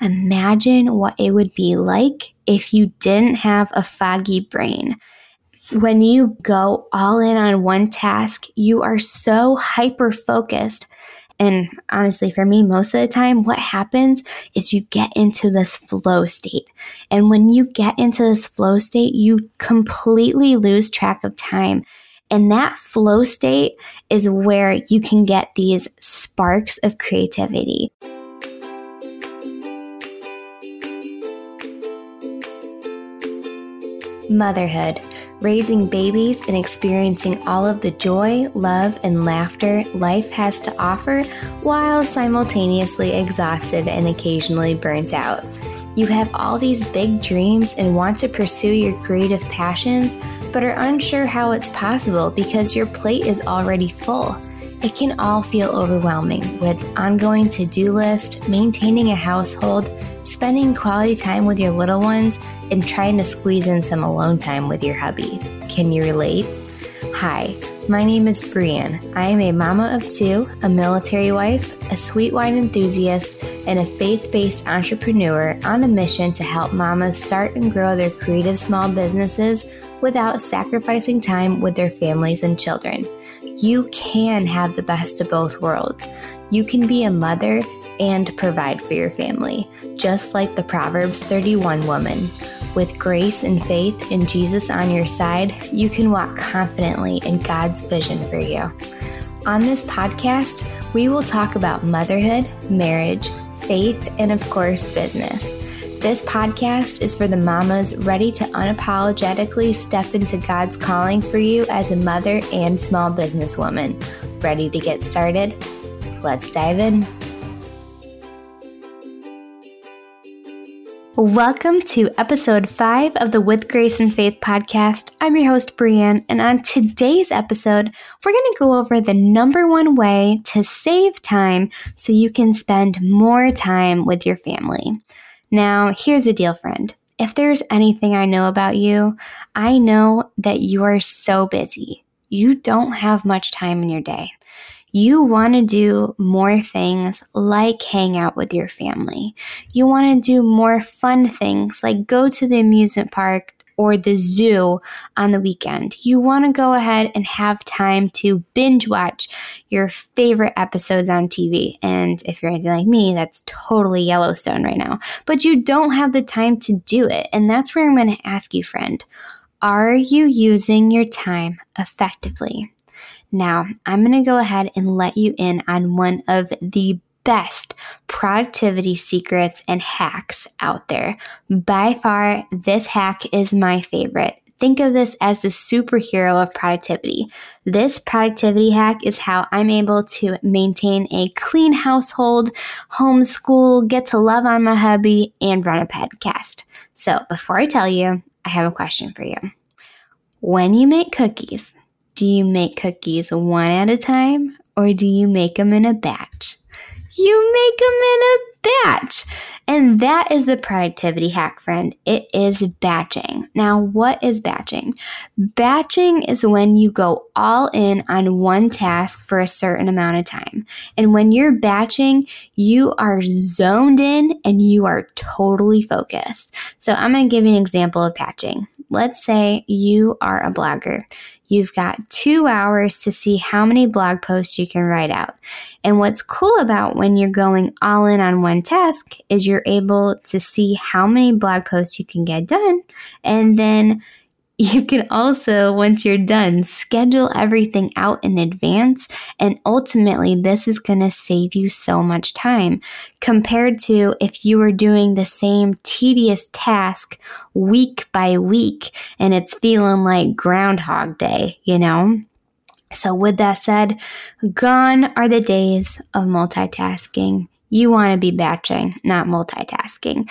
imagine what it would be like if you didn't have a foggy brain. When you go all in on one task, you are so hyper focused. And honestly, for me, most of the time, what happens is you get into this flow state. And when you get into this flow state, you completely lose track of time. And that flow state is where you can get these sparks of creativity. Motherhood, raising babies and experiencing all of the joy, love, and laughter life has to offer while simultaneously exhausted and occasionally burnt out. You have all these big dreams and want to pursue your creative passions, but are unsure how it's possible because your plate is already full. It can all feel overwhelming with ongoing to do list, maintaining a household, spending quality time with your little ones, and trying to squeeze in some alone time with your hubby. Can you relate? Hi, my name is Brianne. I am a mama of two, a military wife, a sweet wine enthusiast, and a faith based entrepreneur on a mission to help mamas start and grow their creative small businesses without sacrificing time with their families and children. You can have the best of both worlds. You can be a mother and provide for your family, just like the Proverbs 31 woman. With grace and faith in Jesus on your side, you can walk confidently in God's vision for you. On this podcast, we will talk about motherhood, marriage, faith, and of course, business. This podcast is for the mamas ready to unapologetically step into God's calling for you as a mother and small businesswoman. Ready to get started? Let's dive in. Welcome to episode five of the With Grace and Faith podcast. I'm your host, Brianne, and on today's episode, we're going to go over the number one way to save time so you can spend more time with your family. Now, here's the deal, friend. If there's anything I know about you, I know that you are so busy. You don't have much time in your day you want to do more things like hang out with your family. You want to do more fun things like go to the amusement park or the zoo on the weekend. You want to go ahead and have time to binge watch your favorite episodes on TV. And if you're anything like me, that's totally Yellowstone right now. But you don't have the time to do it. And that's where I'm going to ask you, friend. Are you using your time effectively? Now, I'm going to go ahead and let you in on one of the best productivity secrets and hacks out there. By far, this hack is my favorite. Think of this as the superhero of productivity. This productivity hack is how I'm able to maintain a clean household, homeschool, get to love on my hubby, and run a podcast. So, before I tell you, I have a question for you. When you make cookies, do you make cookies one at a time or do you make them in a batch? You make them in a batch. And that is the productivity hack, friend. It is batching. Now, what is batching? Batching is when you go all in on one task for a certain amount of time. And when you're batching, you are zoned in and you are totally focused. So, I'm going to give you an example of batching. Let's say you are a blogger. You've got two hours to see how many blog posts you can write out. And what's cool about when you're going all in on one task is you're able to see how many blog posts you can get done and then you can also, once you're done, schedule everything out in advance. And ultimately, this is going to save you so much time compared to if you were doing the same tedious task week by week and it's feeling like Groundhog Day, you know? So, with that said, gone are the days of multitasking. You want to be batching, not multitasking.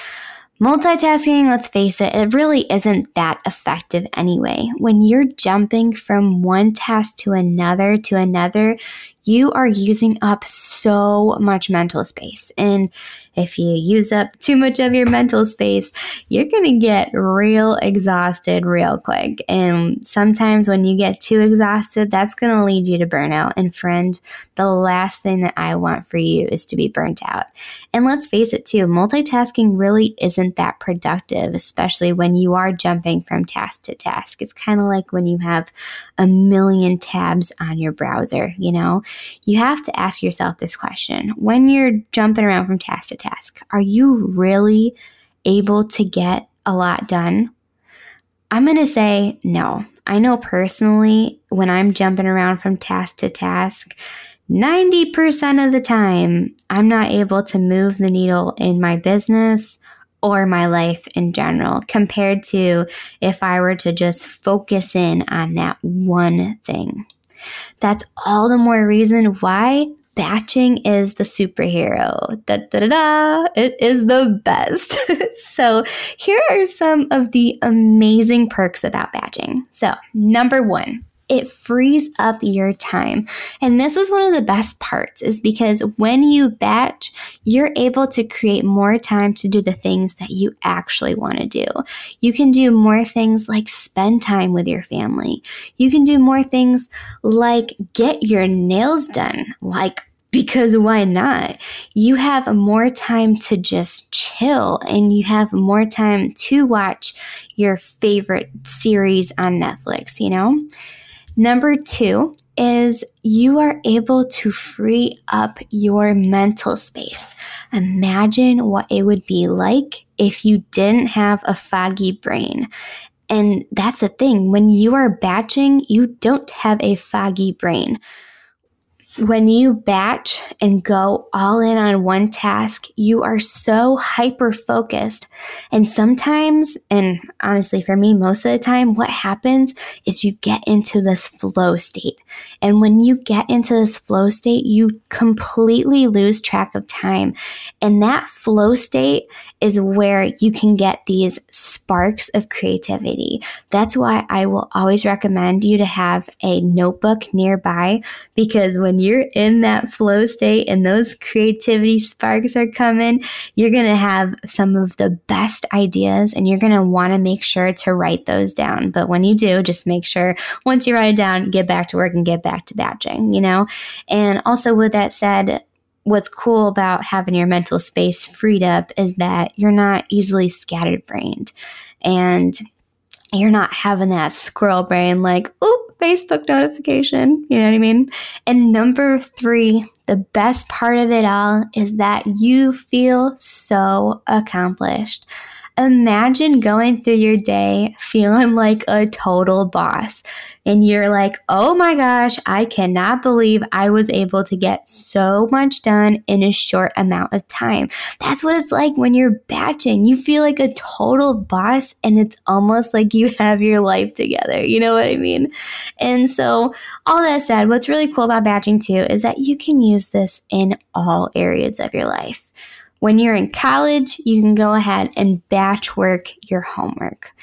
Multitasking, let's face it, it really isn't that effective anyway. When you're jumping from one task to another to another, you are using up so much mental space. And if you use up too much of your mental space, you're going to get real exhausted real quick. And sometimes when you get too exhausted, that's going to lead you to burnout. And friend, the last thing that I want for you is to be burnt out. And let's face it too, multitasking really isn't that productive, especially when you are jumping from task to task. It's kind of like when you have a million tabs on your browser, you know? You have to ask yourself this question. When you're jumping around from task to task, are you really able to get a lot done? I'm going to say no. I know personally when I'm jumping around from task to task, 90% of the time, I'm not able to move the needle in my business or my life in general compared to if I were to just focus in on that one thing. That's all the more reason why batching is the superhero. Da, da, da, da. It is the best. so, here are some of the amazing perks about batching. So, number one, it frees up your time. And this is one of the best parts is because when you batch, you're able to create more time to do the things that you actually want to do. You can do more things like spend time with your family. You can do more things like get your nails done, like because why not? You have more time to just chill and you have more time to watch your favorite series on Netflix, you know? Number two is you are able to free up your mental space. Imagine what it would be like if you didn't have a foggy brain. And that's the thing, when you are batching, you don't have a foggy brain when you batch and go all in on one task, you are so hyper focused. And sometimes, and honestly, for me, most of the time, what happens is you get into this flow state. And when you get into this flow state, you completely lose track of time. And that flow state is where you can get these sparks of creativity. That's why I will always recommend you to have a notebook nearby because when you're in that flow state and those creativity sparks are coming, you're going to have some of the best ideas and you're going to want to make sure to write those down. But when you do, just make sure once you write it down, get back to work and get back to batching, you know? And also, with that said, what's cool about having your mental space freed up is that you're not easily scatterbrained and you're not having that squirrel brain like, oop, Facebook notification. You know what I mean? And number three, the best part of it all is that you feel so accomplished. Imagine going through your day feeling like a total boss. And you're like, oh my gosh, I cannot believe I was able to get so much done in a short amount of time. That's what it's like when you're batching. You feel like a total boss, and it's almost like you have your life together. You know what I mean? And so, all that said, what's really cool about batching too is that you can use this in all areas of your life. When you're in college, you can go ahead and batch work your homework.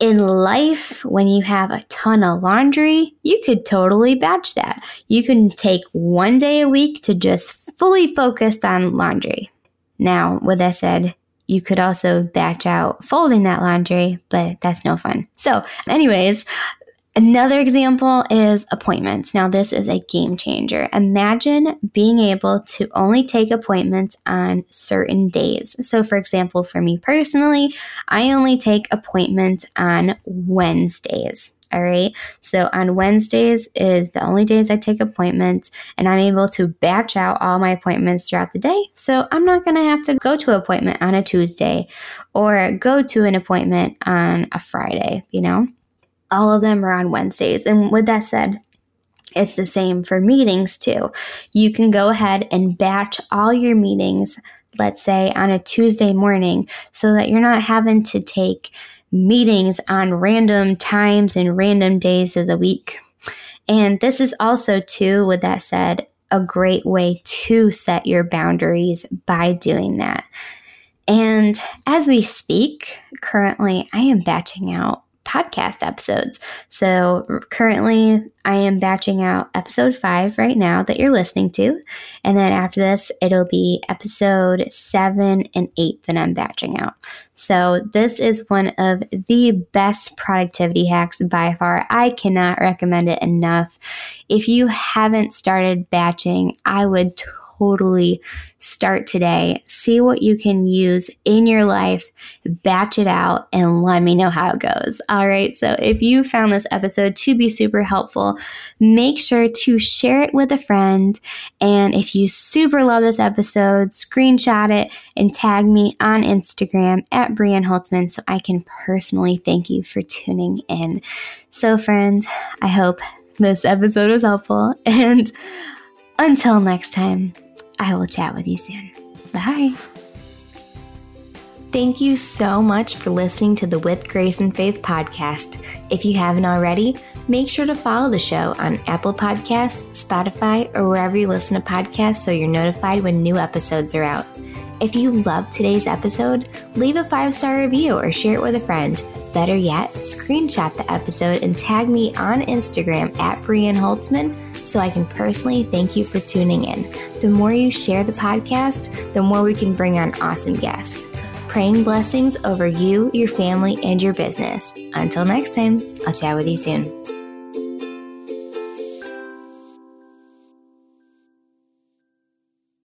In life, when you have a ton of laundry, you could totally batch that. You can take one day a week to just fully focus on laundry. Now, with that said, you could also batch out folding that laundry, but that's no fun. So, anyways, Another example is appointments. Now, this is a game changer. Imagine being able to only take appointments on certain days. So, for example, for me personally, I only take appointments on Wednesdays. All right. So on Wednesdays is the only days I take appointments, and I'm able to batch out all my appointments throughout the day. So I'm not going to have to go to an appointment on a Tuesday or go to an appointment on a Friday, you know? All of them are on Wednesdays. And with that said, it's the same for meetings too. You can go ahead and batch all your meetings, let's say on a Tuesday morning, so that you're not having to take meetings on random times and random days of the week. And this is also, too, with that said, a great way to set your boundaries by doing that. And as we speak, currently I am batching out podcast episodes. So currently, I am batching out episode five right now that you're listening to. And then after this, it'll be episode seven and eight that I'm batching out. So this is one of the best productivity hacks by far. I cannot recommend it enough. If you haven't started batching, I would totally start today. See what you can use in your life, batch it out, and let me know how it goes. All right. So if you found this episode to be super helpful, make sure to share it with a friend. And if you super love this episode, screenshot it and tag me on Instagram at Brianne Hultzman so I can personally thank you for tuning in. So, friends, I hope this episode was helpful. And until next time, I will chat with you soon. Bye. Thank you so much for listening to the With Grace and Faith podcast. If you haven't already, make sure to follow the show on Apple Podcasts, Spotify, or wherever you listen to podcasts so you're notified when new episodes are out. If you loved today's episode, leave a five star review or share it with a friend. Better yet, screenshot the episode and tag me on Instagram at Brianne Hultzman so I can personally thank you for tuning in. The more you share the podcast, the more we can bring on awesome guests. Praying blessings over you, your family, and your business. Until next time, I'll chat with you soon.